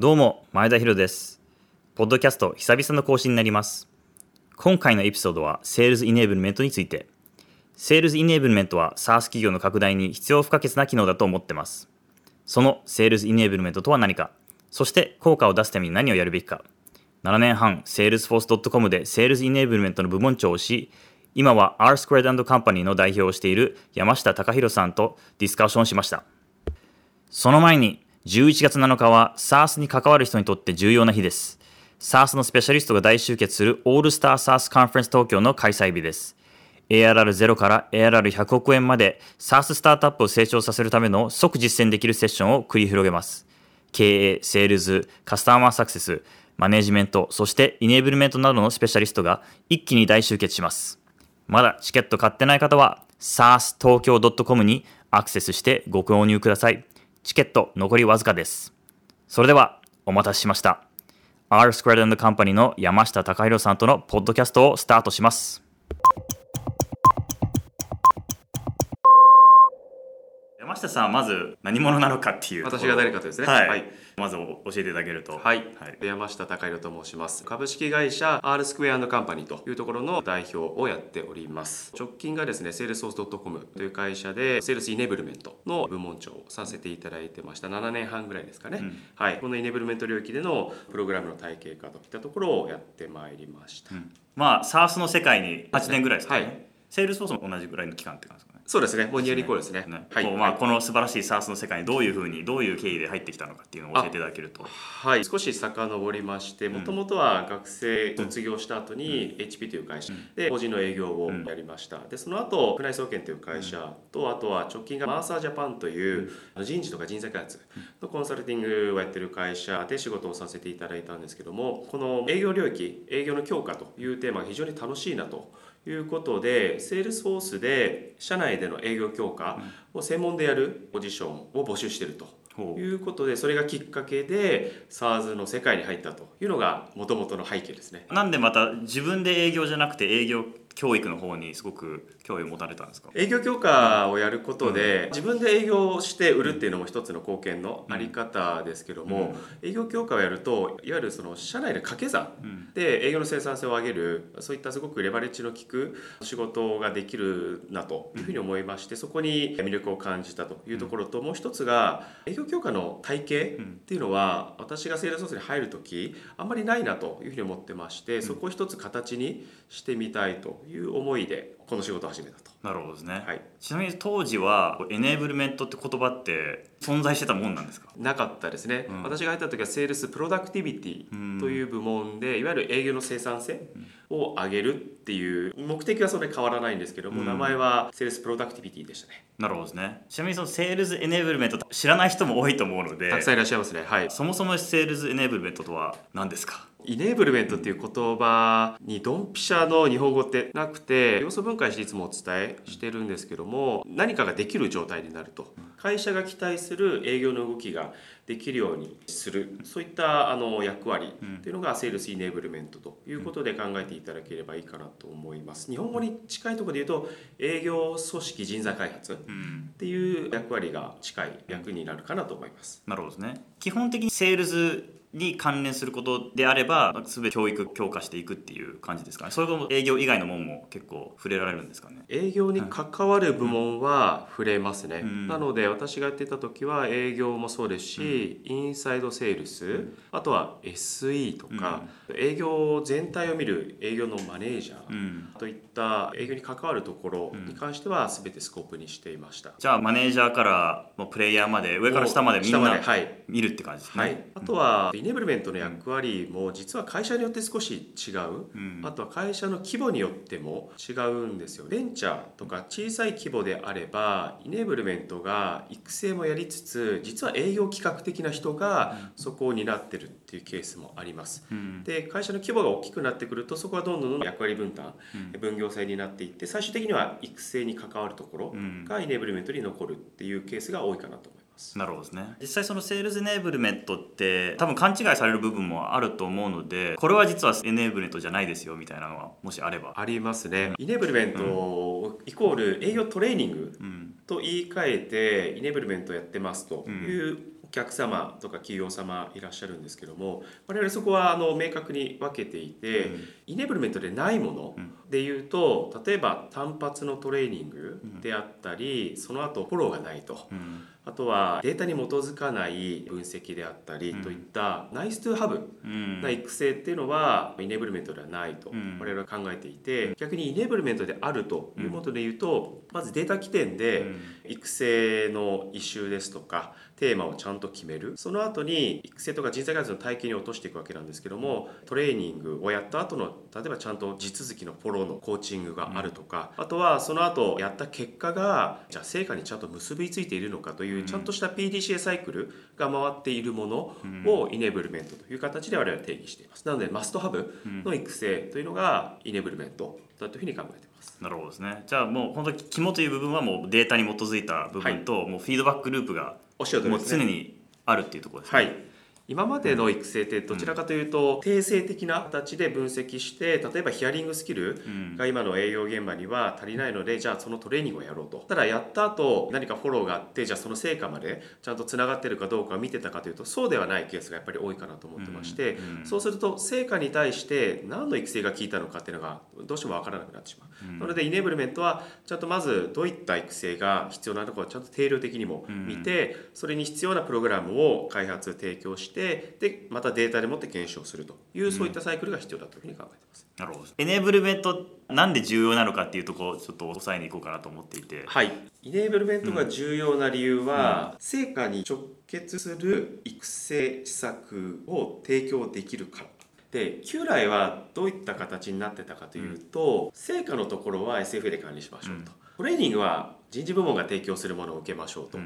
どうも前田博です。ポッドキャスト久々の更新になります。今回のエピソードはセールスイネーブルメントについて。セールスイネーブルメントは SaaS 企業の拡大に必要不可欠な機能だと思ってます。そのセールスイネーブルメントとは何か。そして効果を出すために何をやるべきか。7年半 Salesforce.com でセールスイネーブルメントの部門長をし今は R Squared Company の代表をしている山下隆弘さんとディスカッションしました。その前に11月7日は SARS に関わる人にとって重要な日です SARS のスペシャリストが大集結するオールスター SARS カンファレンス東京の開催日です ARR0 から ARR100 億円まで SARS スタートアップを成長させるための即実践できるセッションを繰り広げます経営、セールズ、カスタマーサクセス、マネジメント、そしてイネーブルメントなどのスペシャリストが一気に大集結します。まだチケット買ってない方は sars 東京 .com にアクセスしてご購入ください。チケット残りわずかです。それではお待たせしました。R Squared Company の山下隆弘さんとのポッドキャストをスタートします。山下さんまず何者なのかっていう私が誰かとですね。はい、はい、まず教えていただけると。はい、はい、山下隆弘と申します。株式会社 R スクエアカンパニーというところの代表をやっております。直近がですねセールスソース .com という会社でセールスイネブルメントの部門長をさせていただいてました。7年半ぐらいですかね、うん、はい。このイネブルメント領域でのプログラムの体系化といったところをやってまいりました、うん、まあ SARS の世界に8年ぐらいですかね、はい、 Salesforce も同じぐらいの期間って感じですか？そうですね、もう nearly equal ですね。ね。はい、まあ、この素晴らしい SARS の世界にどういうふうに、どういう経緯で入ってきたのかっていうのを教えていただけると。はい、少し遡りまして、もともとは学生卒業した後に HP という会社で法人の営業をやりました。で、その後、船井総研という会社と、あとは直近がマーサージャパンという人事とか人材開発のコンサルティングをやってる会社で仕事をさせていただいたんですけども、この営業領域、営業の強化というテーマが非常に楽しいなと。いうことで、 Salesforce で社内での営業強化を専門でやるポジションを募集していると。いうことでそれがきっかけで SARS の世界に入ったというのがもともとの背景ですね。なんでまた自分で営業じゃなくて営業教育の方にすごく興味を持たれたんですか？営業強化をやることで、うん、自分で営業して売るっていうのも一つの貢献のあり方ですけども、うん、営業強化をやるといわゆるその社内で掛け算で営業の生産性を上げるそういったすごくレバレッジの効く仕事ができるなというふうに思いましてそこに魅力を感じたというところと、もう一つが営業強化の体系っていうのは私がセールスフォースに入る時あんまりないなというふうに思ってましてそこを一つ形にしてみたいという思いでこの仕事を始めたと。なるほどですね、はい、ちなみに当時はエネーブルメントって言葉って存在してたもんなんですか？なかったですね、うん、私が入った時はセールスプロダクティビティという部門で、いわゆる営業の生産性を上げるっていう目的はそれ変わらないんですけども、うん、名前はセールスプロダクティビティでしたね。なるほどですね。ちなみにそのセールスエネーブルメント知らない人も多いと思うのでたくさんいらっしゃいますね。はい。そもそもセールスエネーブルメントとは何ですか？イネーブルメントっていう言葉にドンピシャの日本語ってなくて要素分解していつもお伝えしてるんですけども何かができる状態になると。会社が期待する営業の動きができるようにする。そういったあの役割っていうのがセールスイネーブルメントということで考えていただければいいかなと思います。日本語に近いとこで言うと営業組織人材開発っていう役割が近い役になるかなと思います。なるほどですね。基本的にセールスに関連することであれば全て教育強化していくっていう感じですかね。それとも営業以外のもんも結構触れられるんですかね。営業に関わる部門は触れますね、うん、なので私がやってた時は営業もそうですし、うん、インサイドセールス、うん、あとは SE とか、営業全体を見る営業のマネージャーといった営業に関わるところに関しては全てスコープにしていました、じゃあマネージャーからもうプレイヤーまで上から下までみんな見るって感じですね、はい、あとはイネブルメントの役割も実は会社によって少し違う、うん、あとは会社の規模によっても違うんですよ。ベンチャーとか小さい規模であればイネーブルメントが育成もやりつつ実は営業企画的な人がそこを担ってるっていうケースもあります、うん、で会社の規模が大きくなってくるとそこはどんどん役割分担、うん、分業制になっていって最終的には育成に関わるところがイネーブルメントに残るっていうケースが多いかなと。思いますなるほどですね。実際そのセールスエネーブルメントって多分勘違いされる部分もあると思うのでこれは実はエネーブルメントじゃないですよみたいなのはもしあれば。ありますね、うん、イネーブルメントイコール営業トレーニングと言い換えてイネーブルメントやってますというお客様とか企業様いらっしゃるんですけども我々そこはあの明確に分けていて、うん、イネーブルメントでないものでいうと例えば単発のトレーニングであったり、その後フォローがないと。うんあとはデータに基づかない分析であったりといったナイストゥハブな育成っていうのはイネーブルメントではないと我々は考えていて逆にイネーブルメントであるということで言うとまずデータ起点で育成の異臭ですとかテーマをちゃんと決める。その後に育成とか人材開発の体系に落としていくわけなんですけどもトレーニングをやった後の例えばちゃんと地続きのフォローのコーチングがあるとか、あとはその後やった結果がじゃあ成果にちゃんと結びついているのかというちゃんとした PDCA サイクルが回っているものをイネブルメントという形で我々は定義しています。なのでマストハブの育成というのがイネブルメントだというふうに考えています。なるほどですね。じゃあもう本当に肝という部分はもうデータに基づいた部分と、はい、もうフィードバックループがもう常にあるっていうところですね。はい今までの育成ってどちらかというと定性的な形で分析して例えばヒアリングスキルが今の営業現場には足りないのでじゃあそのトレーニングをやろうと。ただやった後何かフォローがあってじゃあその成果までちゃんとつながってるかどうか見てたかというとそうではないケースがやっぱり多いかなと思ってましてそうすると成果に対して何の育成が効いたのかっていうのがどうしても分からなくなってしまう。なのでイネーブルメントはちゃんとまずどういった育成が必要なのかをちゃんと定量的にも見てそれに必要なプログラムを開発提供してでまたデータでもって検証するというそういったサイクルが必要だというふうに考えてます。なるほど。エネーブルメントなんで重要なのかっていうところをちょっと抑えにいこうかなと思っていて。はい。イネーブルメントが重要な理由は、うん、成果に直結する育成施策を提供できるから。で旧来はどういった形になってたかというと、うん、成果のところは SFA で管理しましょうと、うん、トレーニングは人事部門が提供するものを受けましょうと、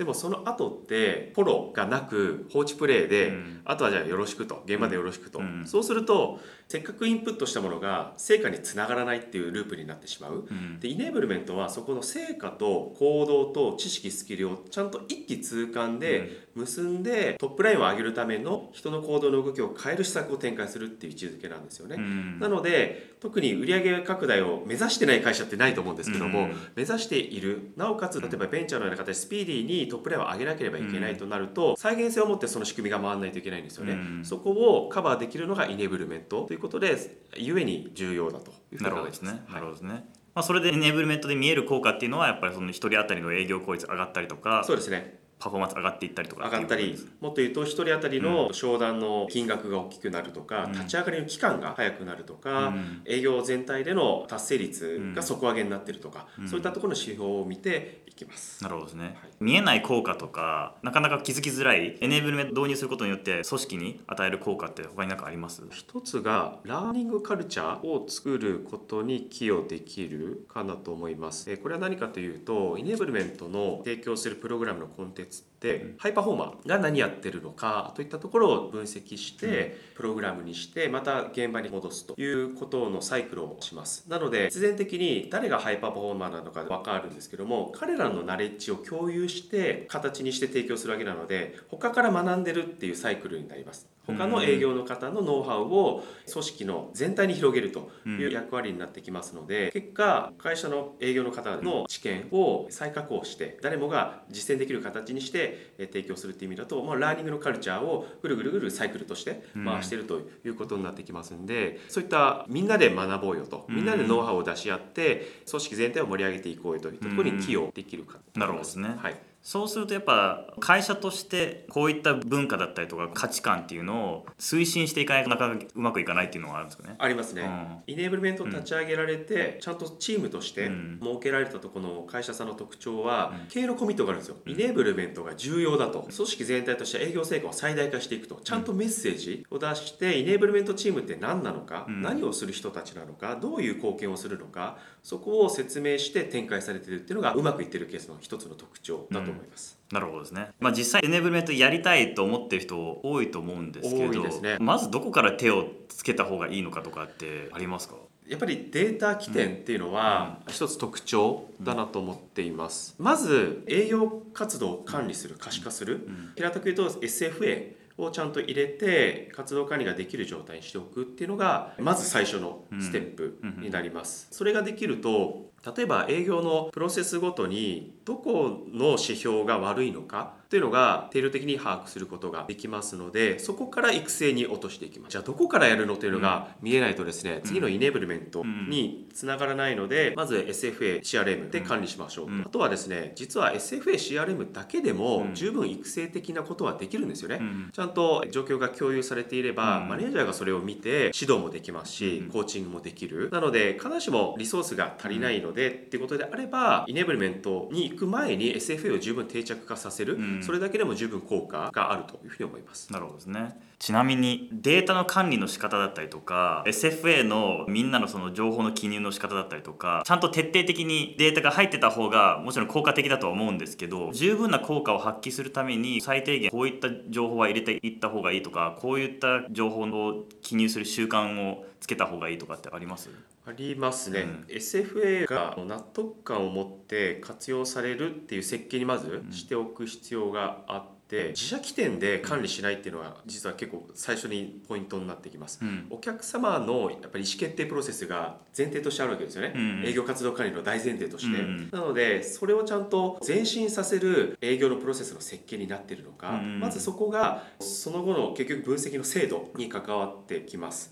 でもその後ってフォローがなく放置プレイで、うん、あとはじゃあよろしくと現場でよろしくと、うん、そうするとせっかくインプットしたものが成果につながらないっていうループになってしまう、うん、でイネーブルメントはそこの成果と行動と知識スキルをちゃんと一気通貫で結んでトップラインを上げるための人の行動の動きを変える施策を展開するっていう位置づけなんですよね、なので特に売上拡大を目指してない会社ってないと思うんですけども、目指しているなおかつ例えばベンチャーのような形でスピーディーにトップラインを上げなければいけないとなると、再現性を持ってその仕組みが回らないといけないんですよね、そこをカバーできるのがイネブルメントということでゆえに重要だというふうに考えます。ね。なるほどですね、まあ、それでエネブルメントで見える効果っていうのはやっぱりその1人当たりの営業効率上がったりとか。そうですねパフォーマンス上がっていったりとか上がったりもっと言うと1人当たりの商談の金額が大きくなるとか、うん、立ち上がりの期間が早くなるとか、うん、営業全体での達成率が底上げになってるとか、うん、そういったところの指標を見ていきます。なるほどですね、はい、見えない効果とかなかなか気づきづらいエネーブルメント導入することによって組織に与える効果って他に何かあります？一つがラーニングカルチャーを作ることに寄与できるかなと思います。これは何かというとイネーブルメントの提供するプログラムのコンテンツってハイパフォーマーが何やってるのかといったところを分析してプログラムにしてまた現場に戻すということのサイクルをします。なので必然的に誰がハイパフォーマーなのか分かるんですけども彼らのナレッジを共有して形にして提供するわけなので他から学んでるっていうサイクルになります。他の営業の方のノウハウを組織の全体に広げるという役割になってきますので結果会社の営業の方の知見を再確保して誰もが実践できる形にして提供するっていう意味だと、まあ、ラーニングのカルチャーをぐるぐるぐるサイクルとして回しているということになってきますんでそういったみんなで学ぼうよと。みんなでノウハウを出し合って組織全体を盛り上げていこうよというところに寄与できるかなるほどですね。はいそうするとやっぱ会社としてこういった文化だったりとか価値観っていうのを推進していかないとなかなかうまくいかないっていうのはあるんですかね。ありますね、うん、イネーブルメント立ち上げられて、うん、ちゃんとチームとして設けられたとこの会社さんの特徴は、うん、経営のコミットがあるんですよ、イネーブルメントが重要だと。組織全体として営業成果を最大化していくと。ちゃんとメッセージを出して、イネーブルメントチームって何なのか、何をする人たちなのかどういう貢献をするのかそこを説明して展開されてるっていうのがうまくいってるケースの一つの特徴だと思います、なるほどですね、まあ、実際エネブルメントやりたいと思ってる人多いと思うんですけど、ね、まずどこから手をつけた方がいいのかとかってありますか？やっぱりデータ起点っていうのは一つ特徴だなと思っています、まず営業活動を管理する可視化する、平たく言うと SFA をちゃんと入れて活動管理ができる状態にしておくっていうのがまず最初のステップになります。それができると例えば営業のプロセスごとにどこの指標が悪いのかというのが定量的に把握することができますのでそこから育成に落としていきます。じゃあどこからやるのというのが見えないとですね、うん、次のイネーブルメントにつながらないのでまず SFA、CRM で管理しましょう、うん、あとはですね実は SFA、CRM だけでも十分育成的なことはできるんですよね、うん、ちゃんと状況が共有されていれば、マネージャーがそれを見て指導もできますし、コーチングもできる。なので必ずしもリソースが足りないので、っていうことであればイネーブルメントに行く前に SFA を十分定着化させる、それだけでも十分効果があるというふうに思います。なるほどですね。ちなみにデータの管理の仕方だったりとか SFA のみんなのその情報の記入の仕方だったりとかちゃんと徹底的にデータが入ってた方がもちろん効果的だとは思うんですけど十分な効果を発揮するために最低限こういった情報は入れていった方がいいとかこういった情報を記入する習慣をつけた方がいいとかってあります？ありますね、うん、SFA が納得感を持って活用されるっていう設計にまずしておく必要があって。自社起点で管理しないっていうのは実は結構最初にポイントになってきます、うん、お客様のやっぱり意思決定プロセスが前提としてあるわけですよね、うん、営業活動管理の大前提として、うん、なのでそれをちゃんと前進させる営業のプロセスの設計になっているのか、まずそこがその後の結局分析の精度に関わってきます、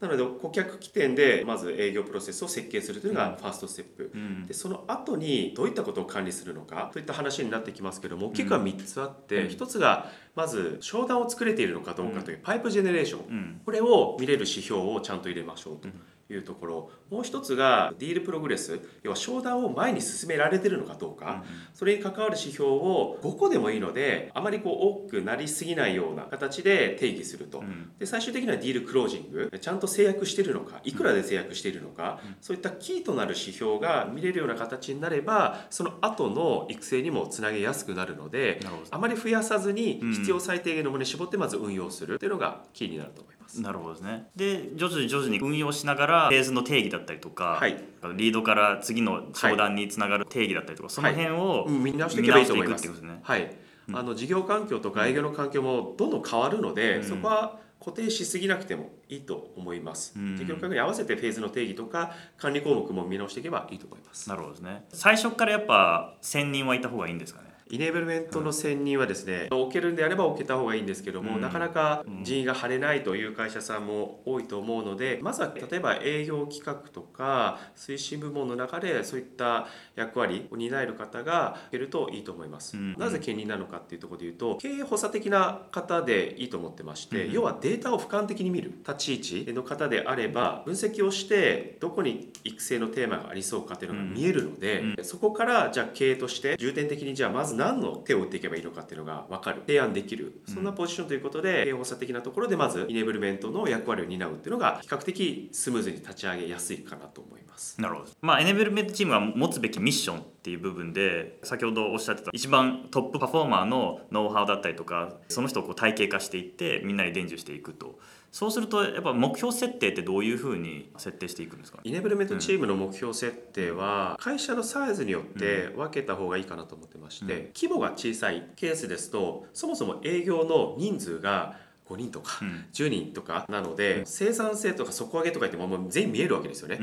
なので顧客起点でまず営業プロセスを設計するというのがファーストステップ、でその後にどういったことを管理するのかといった話になってきますけども大きくは3つあって、一つがまず商談を作れているのかどうかというパイプジェネレーション、これを見れる指標をちゃんと入れましょうと。いうところもう一つがディールプログレス要は商談を前に進められてるのかどうか、それに関わる指標を5個でもいいのであまりこう多くなりすぎないような形で定義すると、で最終的にはディールクロージング。ちゃんと制約しているのかいくらで制約しているのか、そういったキーとなる指標が見れるような形になればその後の育成にもつなげやすくなるのであまり増やさずに必要最低限のものに絞ってまず運用するというのがキーになると思います。なるほどですね。で徐々に徐々に運用しながらフェーズの定義だったりとか、はい、リードから次の商談につながる定義だったりとか、はい、その辺を、見直していけばいいと思います。ね、はい、あの事業環境とか営業の環境もどんどん変わるので、うん、そこは固定しすぎなくてもいいと思います。うん、事業環境に合わせてフェーズの定義とか管理項目も見直していけばいいと思います。なるほどですね。最初からやっぱ専任はいた方がいいんですかね？イネーブルメントの専任はですね、うん、置けるんであれば置けた方がいいんですけども、うん、なかなか人員が張れないという会社さんも多いと思うのでまずは例えば営業企画とか推進部門の中でそういった役割を担える方がいるといいと思います、うん、なぜ兼任なのかっていうところで言うと経営補佐的な方でいいと思ってまして、要はデータを俯瞰的に見る立ち位置の方であれば分析をしてどこに育成のテーマがありそうかっていうのが見えるので、そこからじゃあ経営として重点的にじゃあまず何の手を打っていけばいいのかっていうのが分かる提案できるそんなポジションということで経営補佐的なところでまずイネーブルメントの役割を担うっていうのが比較的スムーズに立ち上げやすいかなと思います。なるほど。まあエネーブルメントチームは持つべきミッションっていう部分で先ほどおっしゃってた一番トップパフォーマーのノウハウだったりとかその人をこう体系化していってみんなに伝授していくと。そうするとやっぱ目標設定ってどういうふうに設定していくんですか？イネブルメントチームの目標設定は会社のサイズによって分けた方がいいかなと思ってまして、規模が小さいケースですとそもそも営業の人数が5人とか10人とかなので、生産性とか底上げとか言ってももう全員見えるわけですよね。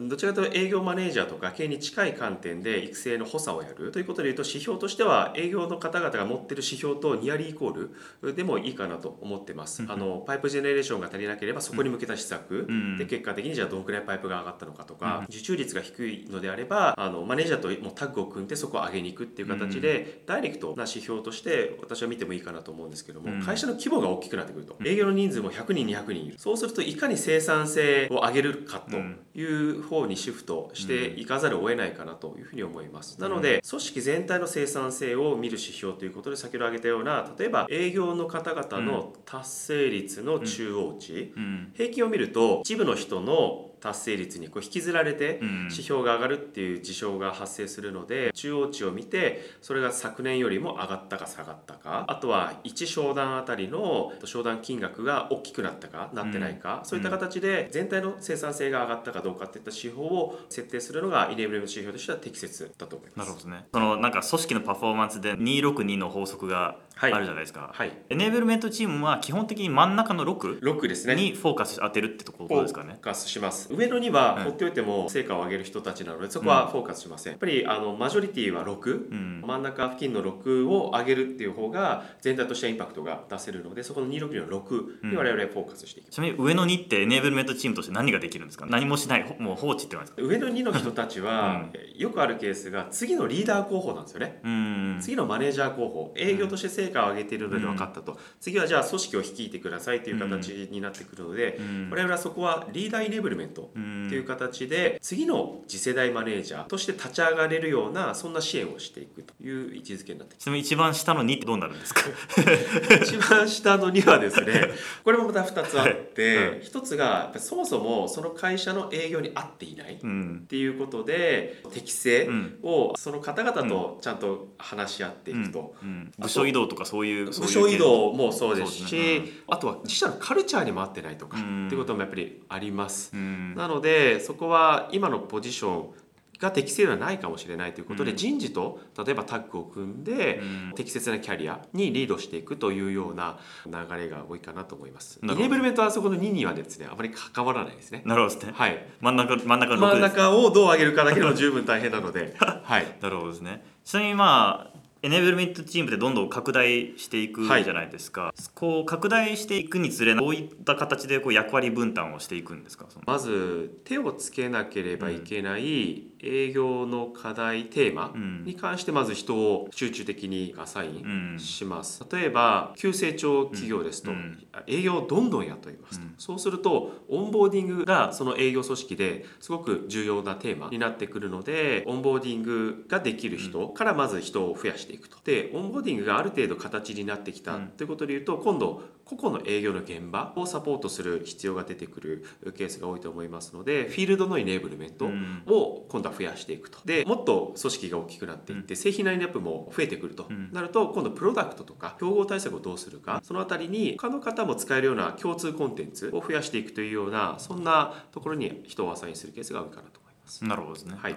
どちらかというと営業マネージャーとか経営に近い観点で育成の補佐をやるということでいうと指標としては営業の方々が持ってる指標とニアリーイコールでもいいかなと思ってます。あのパイプジェネレーションが足りなければそこに向けた施策、で結果的にじゃあどのくらいパイプが上がったのかとか、受注率が低いのであればあのマネージャーともタッグを組んでそこを上げに行くっていう形で、ダイレクトな指標として私は見てもいいかなと思うんですけども、会社の規模が大きくなってくると。営業の人数も100人200人。いるそうするといかに生産性を上げるかという方にシフトしていかざるを得ないかなというふうに思います。なので組織全体の生産性を見る指標ということで先ほど挙げたような例えば営業の方々の達成率の中央値、平均を見ると一部の人の達成率にこう引きずられて指標が上がるっていう事象が発生するので中央値を見てそれが昨年よりも上がったか下がったかあとは1商談あたりの商談金額が大きくなったかなってないか、そういった形で全体の生産性が上がったかどうかっていった指標を設定するのがイネーブルの指標としては適切だと思います。なるほどね。そのなんか組織のパフォーマンスで262の法則があるじゃないですか。はい。エネーブルメントチームは基本的に真ん中の6、6ですね。にフォーカス当てるってところですかね。フォーカスします。上の2は放っておいても成果を上げる人たちなのでそこはフォーカスしません、やっぱりあのマジョリティは6、うん。真ん中付近の6を上げるっていう方が全体としてインパクトが出せるのでそこの262の6に我々はフォーカスしていきます、ちなみに上の2ってエネーブルメントチームとして何ができるんですか？何もしないほ もう放置ってなんですか上の2の人たちは、よくあるケースが次のリーダー候補なんですよね。うん。次のマネージャー候補。営業として成果を上げているので分かったと、次はじゃあ組織を率いてくださいという形になってくるので、うん。我々はそこはリーダーイネーブルメントうん。という形で次の次世代マネージャーとして立ち上がれるようなそんな支援をしていくという位置づけになってきちなみに一番下の2ってどうなるんですか？一番下の2はですねこれもまた2つあって、はい。1つがそもそもその会社の営業に合っていないっうん。ていうことで適性うん。をその方々とちゃんと話し合っていくと。うん。部署移動とかそういう部署移動もそうですしね。あとは自社のカルチャーにも合ってないとか、うん。っていうこともやっぱりあります。うんなのでそこは今のポジションが適正ではないかもしれないということで、うん人事と例えばタッグを組んで、うん適切なキャリアにリードしていくというような流れが多いかなと思います。イネーブルメントはそこの2にはですねあまり関わらないですね。なるほどですねはい。真ん中真ん中の6真ん中をどう上げるかだけでも十分大変なので、はい。なるほどですねちなみにまあエネーブルメントチームでどんどん拡大していくじはい。ゃないですか、こう拡大していくにつれどういった形でこう役割分担をしていくんですか？まず手をつけなければいけない営業の課題テーマうん。に関してまず人を集中的にアサイうん。ンします、例えば急成長企業ですと、うん。営業をどんどん雇いますと、うん。そうするとオンボーディングがその営業組織ですごく重要なテーマになってくるのでオンボーディングができる人からまず人を増やしていくと。でオンボーディングがある程度形になってきた。うん。ということでいうと今度個々の営業の現場をサポートする必要が出てくるケースが多いと思いますのでフィールドのイネーブルメントうん。を今度は増やしていくと。でもっと組織が大きくなっていって製品ラインナップも増えてくると。うん。なると今度プロダクトとか競合対策をどうするかそのあたりに他の方も使えるような共通コンテンツを増やしていくというようなそんなところに人をアサインするケースが多いかなと思います。なるほどですね。はい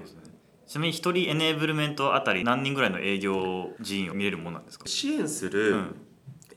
ちなみに一人エネーブルメントあたり何人ぐらいの営業人員を見れるものなんですか？支援すうるん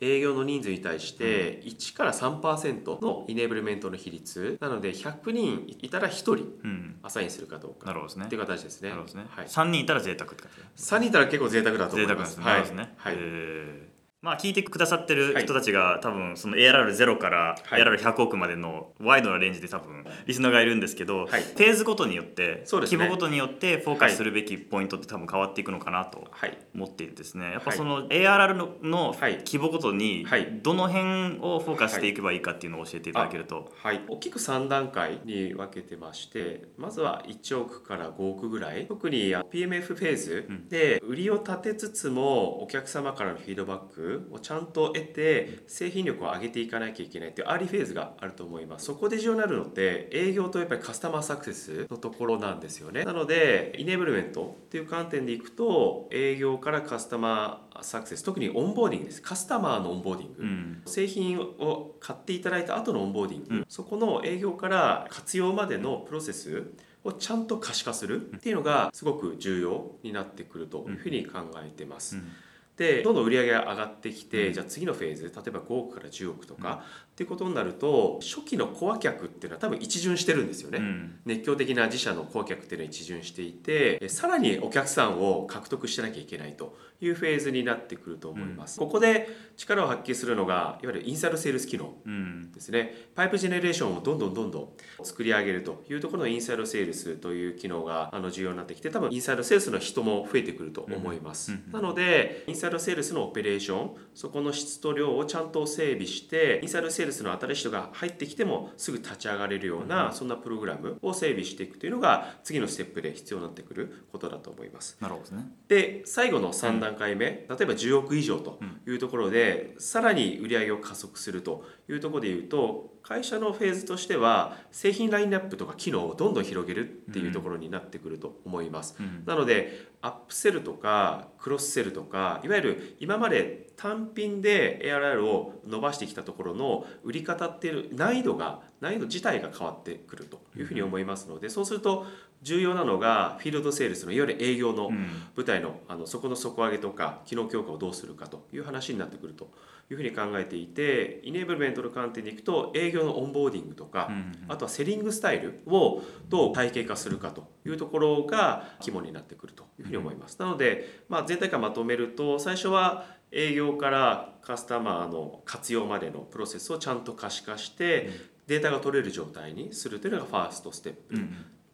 営業の人数に対して1から3%のイネーブルメントの比率なので100人いたら1人うん。アサインするかどうかなるほどですねっていう形ですね。なるほどですね。はい、三人いたら贅沢って感じ。3人いたら結構贅沢だと思います。贅沢ですね。はい、はいえーまあ聞いてくださってる人たちが、多分その ARR0 からはい。ARR100 億までのワイドなレンジで多分リスナーがいるんですけど、はい。フェーズごとによって、ね。規模ごとによってフォーカスするべきポイントって多分変わっていくのかなとはい。思っていてですね。やっぱはいその ARR ののはい。規模ごとにはい。どの辺をフォーカスしていけばいいかっていうのを教えていただけると、はい、大きく3段階に分けてましてまずは1億から5億ぐらい。特に PMF フェーズで売りを立てつつもお客様からのフィードバックをちゃんと得て製品力を上げていかなきゃいけないっていうアーリーフェーズがあると思います。そこで重要になるのって営業とやっぱりカスタマーサクセスのところなんですよね。なのでイネーブルメントっていう観点でいくと営業からカスタマーサクセス特にオンボーディングです。カスタマーのオンボーディング、うん。製品を買っていただいた後のオンボーディング、うん。そこの営業から活用までのプロセスをちゃんと可視化するっていうのがすごく重要になってくるというふうに考えてます。うんでどんどん売り上げが上がってきて、うん。じゃあ次のフェーズ例えば5億から10億とか、っていうことになると初期のコア客っていうのは多分一巡してるんですよね。うん。熱狂的な自社の顧客っていうのは一巡していてえさらにお客さんを獲得してなきゃいけないというフェーズになってくると思います、ここで力を発揮するのがいわゆるインサイドセールス機能うん。ですね。パイプジェネレーションをどんどんどんどん作り上げるというところのインサイドセールスという機能があの重要になってきて多分インサイドセールスの人も増えてくると思います、うん。うん。なのでインサイドセールスのオペレーションそこの質と量をちゃんと整備してインサイドセールスの新しい人が入ってきてもすぐ立ち上がれるような、そんなプログラムを整備していくというのが次のステップで必要になってくることだと思います。なるほどですね。で最後の3段階目、例えば10億以上というところで、さらに売り上げを加速するというところでいうと会社のフェーズとしては製品ラインナップとか機能をどんどん広げるっていうところになってくると思います。うん。なのでアップセルとかクロスセルとかいわゆる今まで単品で ARR を伸ばしてきたところの売り方っていう難易度が難易度自体が変わってくるというふうに思いますので、そうすると重要なのがフィールドセールスのいわゆる営業の舞台のあのそこの底上げとか機能強化をどうするかという話になってくるというふうに考えていてイネーブルメントの観点でいくと営業のオンボーディングとか、あとはセリングスタイルをどう体系化するかというところが肝になってくるというふうに思います。なので、まあ、全体感まとめると最初は営業からカスタマーの活用までのプロセスをちゃんと可視化してデータが取れる状態にするというのがファーストステップ。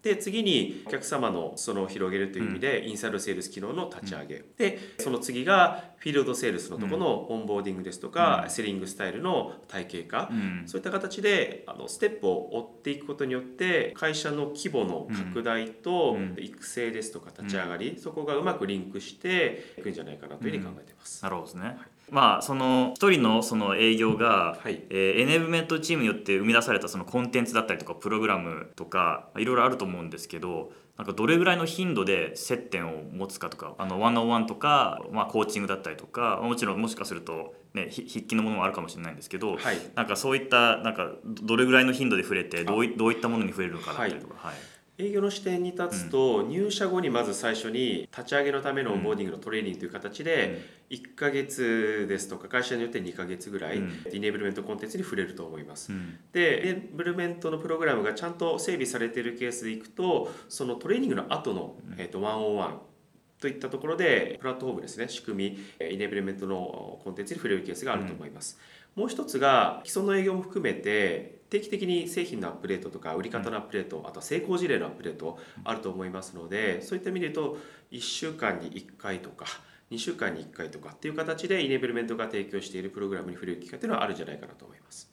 で次にお客様のその広げるという意味で、インサイドセールス機能の立ち上げ、でその次がフィールドセールスのところのオンボーディングですとか、セリングスタイルの体系化、そういった形であのステップを追っていくことによって会社の規模の拡大と育成ですとか立ち上がり、そこがうまくリンクしていくんじゃないかなというふうに考えています。なるほどですね、はいまあその一人のその営業が、はい。えー、エネブメントチームによって生み出されたそのコンテンツだったりとかプログラムとかいろいろあると思うんですけどなんかどれぐらいの頻度で接点を持つかとかあのワンオンワンとか、まあ、コーチングだったりとかもちろんもしかすると、ね、筆記のものもあるかもしれないんですけど、はい、なんかそういったなんかどれぐらいの頻度で触れてどういどういったものに触れるのかだったりとか。はい営業の視点に立つと、入社後にまず最初に立ち上げのためのオンボーディングのトレーニングという形で1か月ですとか会社によって2か月ぐらいイネーブルメントコンテンツに触れると思います。でエネーブルメントのプログラムがちゃんと整備されているケースでいくとそのトレーニングの後の、えー、とワンオンワンといったところでプラットフォームですね仕組みイネーブルメントのコンテンツに触れるケースがあると思います。もう一つが既存の営業も含めて定期的に製品のアップデートとか売り方のアップデート、あとは成功事例のアップデートあると思いますのでそういった意味で言うと1週間に1回とか2週間に1回とかっていう形でイネーブルメントが提供しているプログラムに触れる機会っていうのはあるんじゃないかなと思います。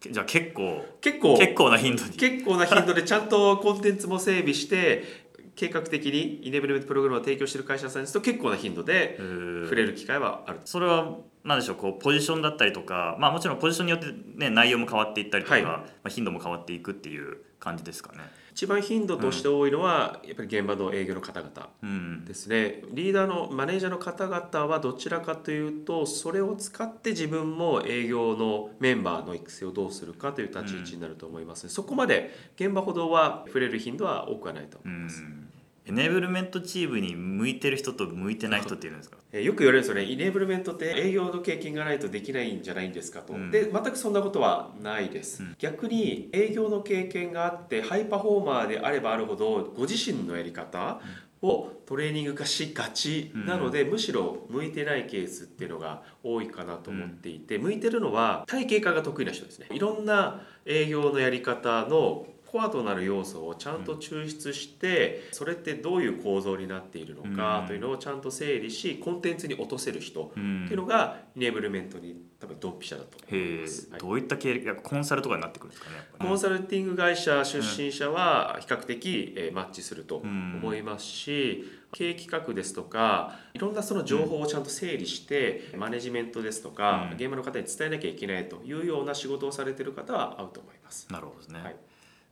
じゃあ結構結構結構な頻度に。結構な頻度でちゃんとコンテンツも整備して計画的にイネブルメントプログラムを提供している会社さんですと結構な頻度で触れる機会はあるそれは何でしょうこうポジションだったりとかまあもちろんポジションによって、ね、内容も変わっていったりとか、はい、まあ、頻度も変わっていくっていう感じですかね。一番頻度として多いのは、やっぱり現場の営業の方々ですね、うん、リーダーのマネージャーの方々はどちらかというとそれを使って自分も営業のメンバーの育成をどうするかという立ち位置になると思います、うん、そこまで現場ほどは触れる頻度は多くはないと思います。うんエネーブルメントチームに向いてる人と向いてない人っているんですか？よく言われるんですよね。イネーブルメントって営業の経験がないとできないんじゃないんですかと、うん、で全くそんなことはないです、うん、逆に営業の経験があってハイパフォーマーであればあるほどご自身のやり方をトレーニング化しがちなので、うん、むしろ向いてないケースっていうのが多いかなと思っていて、向いてるのは体系化が得意な人ですね。いろんな営業のやり方のコアとなる要素をちゃんと抽出してそれってどういう構造になっているのかというのをちゃんと整理しコンテンツに落とせる人っていうのがイネーブルメントに多分ドンピシャだと思います、はい、どういった経歴コンサルとかになってくるんですかね。コンサルティング会社出身者は比較的、えマッチすると思いますし、経営企画ですとかいろんなその情報をちゃんと整理して、マネジメントですとか、現場の方に伝えなきゃいけないというような仕事をされてる方は合うと思います。なるほどですね、はい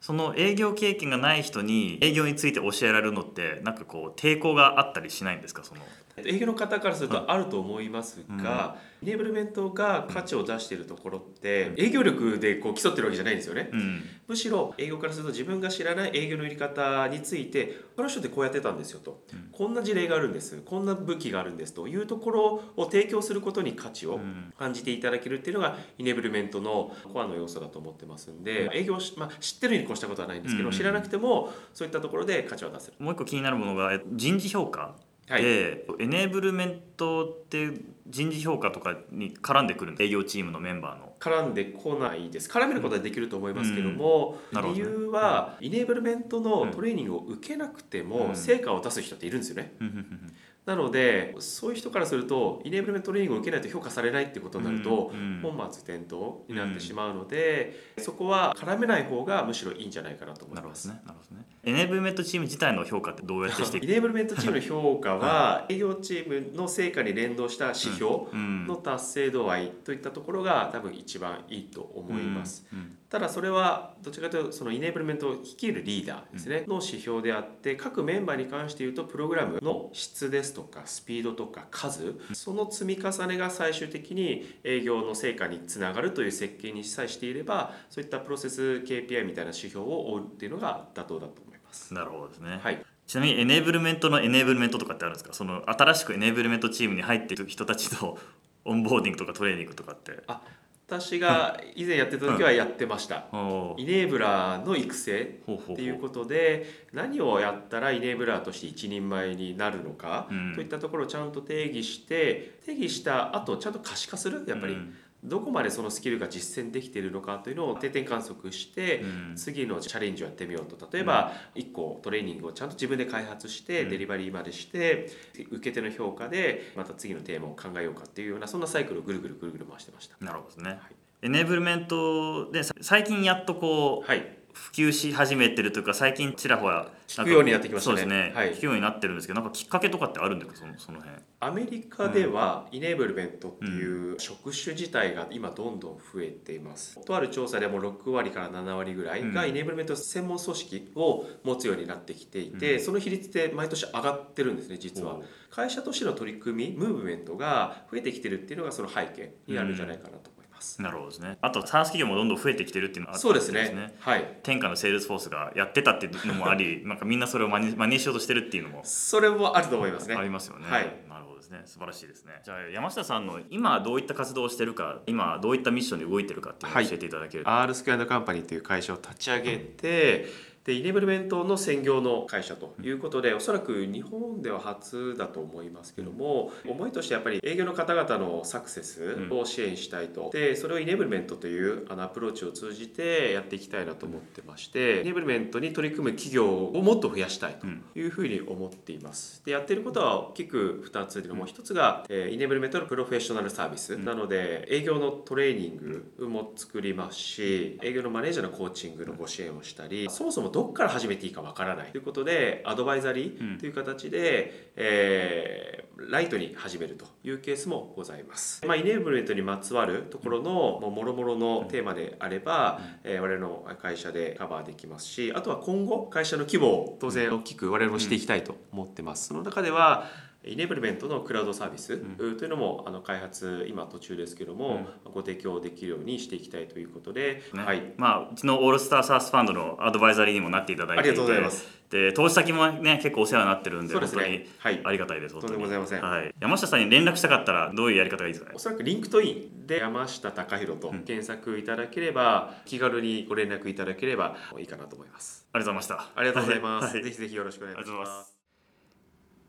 その営業経験がない人に営業について教えられるのってなんかこう抵抗があったりしないんですか？その。営業の方からするとあると思いますが、イネーブルメントが価値を出しているところって営業力でこう競ってるわけじゃないんですよね、うん、むしろ営業からすると自分が知らない営業の売り方についてこの人ってこうやってたんですよと、うん、こんな事例があるんです。こんな武器があるんですと。いうところを提供することに価値を感じていただけるっていうのがイネーブルメントのコアの要素だと思ってますんで営業、まあ、知ってるに越したことはないんですけど、知らなくてもそういったところで価値を出せる。もう一個気になるものが人事評価はい、でエネーブルメントって人事評価とかに絡んでくる営業チームのメンバーの。絡んでこないです。絡めることはできると思いますけども、うん、理由は、イネーブルメントのトレーニングを受けなくても成果を出す人っているんですよね、うんなのでそういう人からするとイネーブルメントトレーニングを受けないと評価されないってことになると、本末転倒になってしまうので、そこは絡めない方がむしろいいんじゃないかなと思います。なるほどねエネーブルメントチーム自体の評価ってどうやってしてイネーブルメントチームの評価は営業チームの成果に連動した指標の達成度合いといったところが多分一番いいと思います。ただそれはどちらかというとそのイネーブルメントを率いるリーダーですね、の指標であって各メンバーに関して言うとプログラムの質ですとかスピードとか数。その積み重ねが最終的に営業の成果につながるという設計に際していればそういったプロセス KPI みたいな指標を追うっていうのが妥当だと思います。なるほどですね、はい。ちなみにエネーブルメントのエネーブルメントとかってあるんですか？その新しくエネーブルメントチームに入ってる人たちのオンボーディングとかトレーニングとかって。あ私が以前やってた時はやってました。おー。イネーブラーの育成っていうことで何をやったらイネーブラーとして一人前になるのかうん。といったところをちゃんと定義して定義した後ちゃんと可視化する？やっぱりうんどこまでそのスキルが実践できているのかというのを定点観測してうん。次のチャレンジをやってみようと。例えば1個トレーニングをちゃんと自分で開発してうん。デリバリーまでして受け手の評価でまた次のテーマを考えようかっていうようなそんなサイクルをぐるぐるぐるぐる回してました。なるほどですね、はい。エネーブルメントでさ最近やっとこう、はい普及し始めてるというか最近ちらほら聞くようになってきましたね。そうですね、はい。聞くようになってるんですけどなんかきっかけとかってあるんですか？そのその辺。アメリカではイネーブルメントっていう職種自体が今どんどん増えています。とある調査でも6割から7割ぐらいがうんイネーブルメント専門組織を持つようになってきていて、うん。その比率って毎年上がってるんですね実は。会社としての取り組みムーブメントが増えてきてるっていうのがその背景にあるんじゃないかなとます。なるほどですね。あと SaaS 企業もどんどん増えてきてるっていうのはあそうですあってね。はい。天下のセールスフォースがやってたっていうのもありなんかみんなそれを真似真似しようとしてるっていうのもそれもあると思いますね。ありますよね、はい。なるほどですね。素晴らしいですね。じゃあ山下さんの今どういった活動をしてるか今どういったミッションで動いてるかっていうのを教えていただけると、R スクエアカンパニーという会社を立ち上げてでイネブルメントの専業の会社ということでおそらく日本では初だと思いますけども思いとしてやっぱり営業の方々のサクセスを支援したいと。でそれをイネブルメントというあのアプローチを通じてやっていきたいなと思ってましてイネブルメントに取り組む企業をもっと増やしたいというふうに思っています。でやってることは大きく2つでも1つが、えーイネブルメントのプロフェッショナルサービス、なので営業のトレーニングも作りますし営業のマネージャーのコーチングのご支援をしたりそもそもどこから始めていいかわからない。ということでアドバイザリーという形で、えーライトに始めるというケースもございます、まあ、イネブルメントにまつわるところのもろもろのテーマであれば、えー我々の会社でカバーできますしあとは今後会社の規模を当然大きく我々もしていきたいと思ってます、その中ではイネーブルメントのクラウドサービスというのもあの開発今途中ですけども、ご提供できるようにしていきたいということで、ね。はい、まあ、うちのオールスター SaaS ファンドのアドバイザリーにもなっていただいてありがとうございます。で投資先もね結構お世話になってるんでですね。本当にはい。ありがたいです、本当に。とんでもございません。はい、山下さんに連絡したかったらどういうやり方がいいですかね？おそらく LinkedIn で山下貴宏と検索いただければ、気軽にご連絡いただければいいかなと思います。ありがとうございました。ありがとうございます、はい。ぜひぜひよろしくお願いします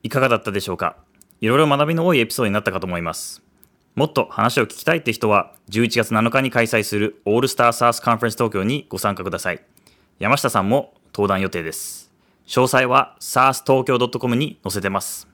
いかがだったでしょうか？いろいろ学びの多いエピソードになったかと思います。もっと話を聞きたいって人は11月7日に開催するオールスターサースカンファレンス東京にご参加ください。山下さんも登壇予定です。詳細は SARSTokyo.com に載せてます。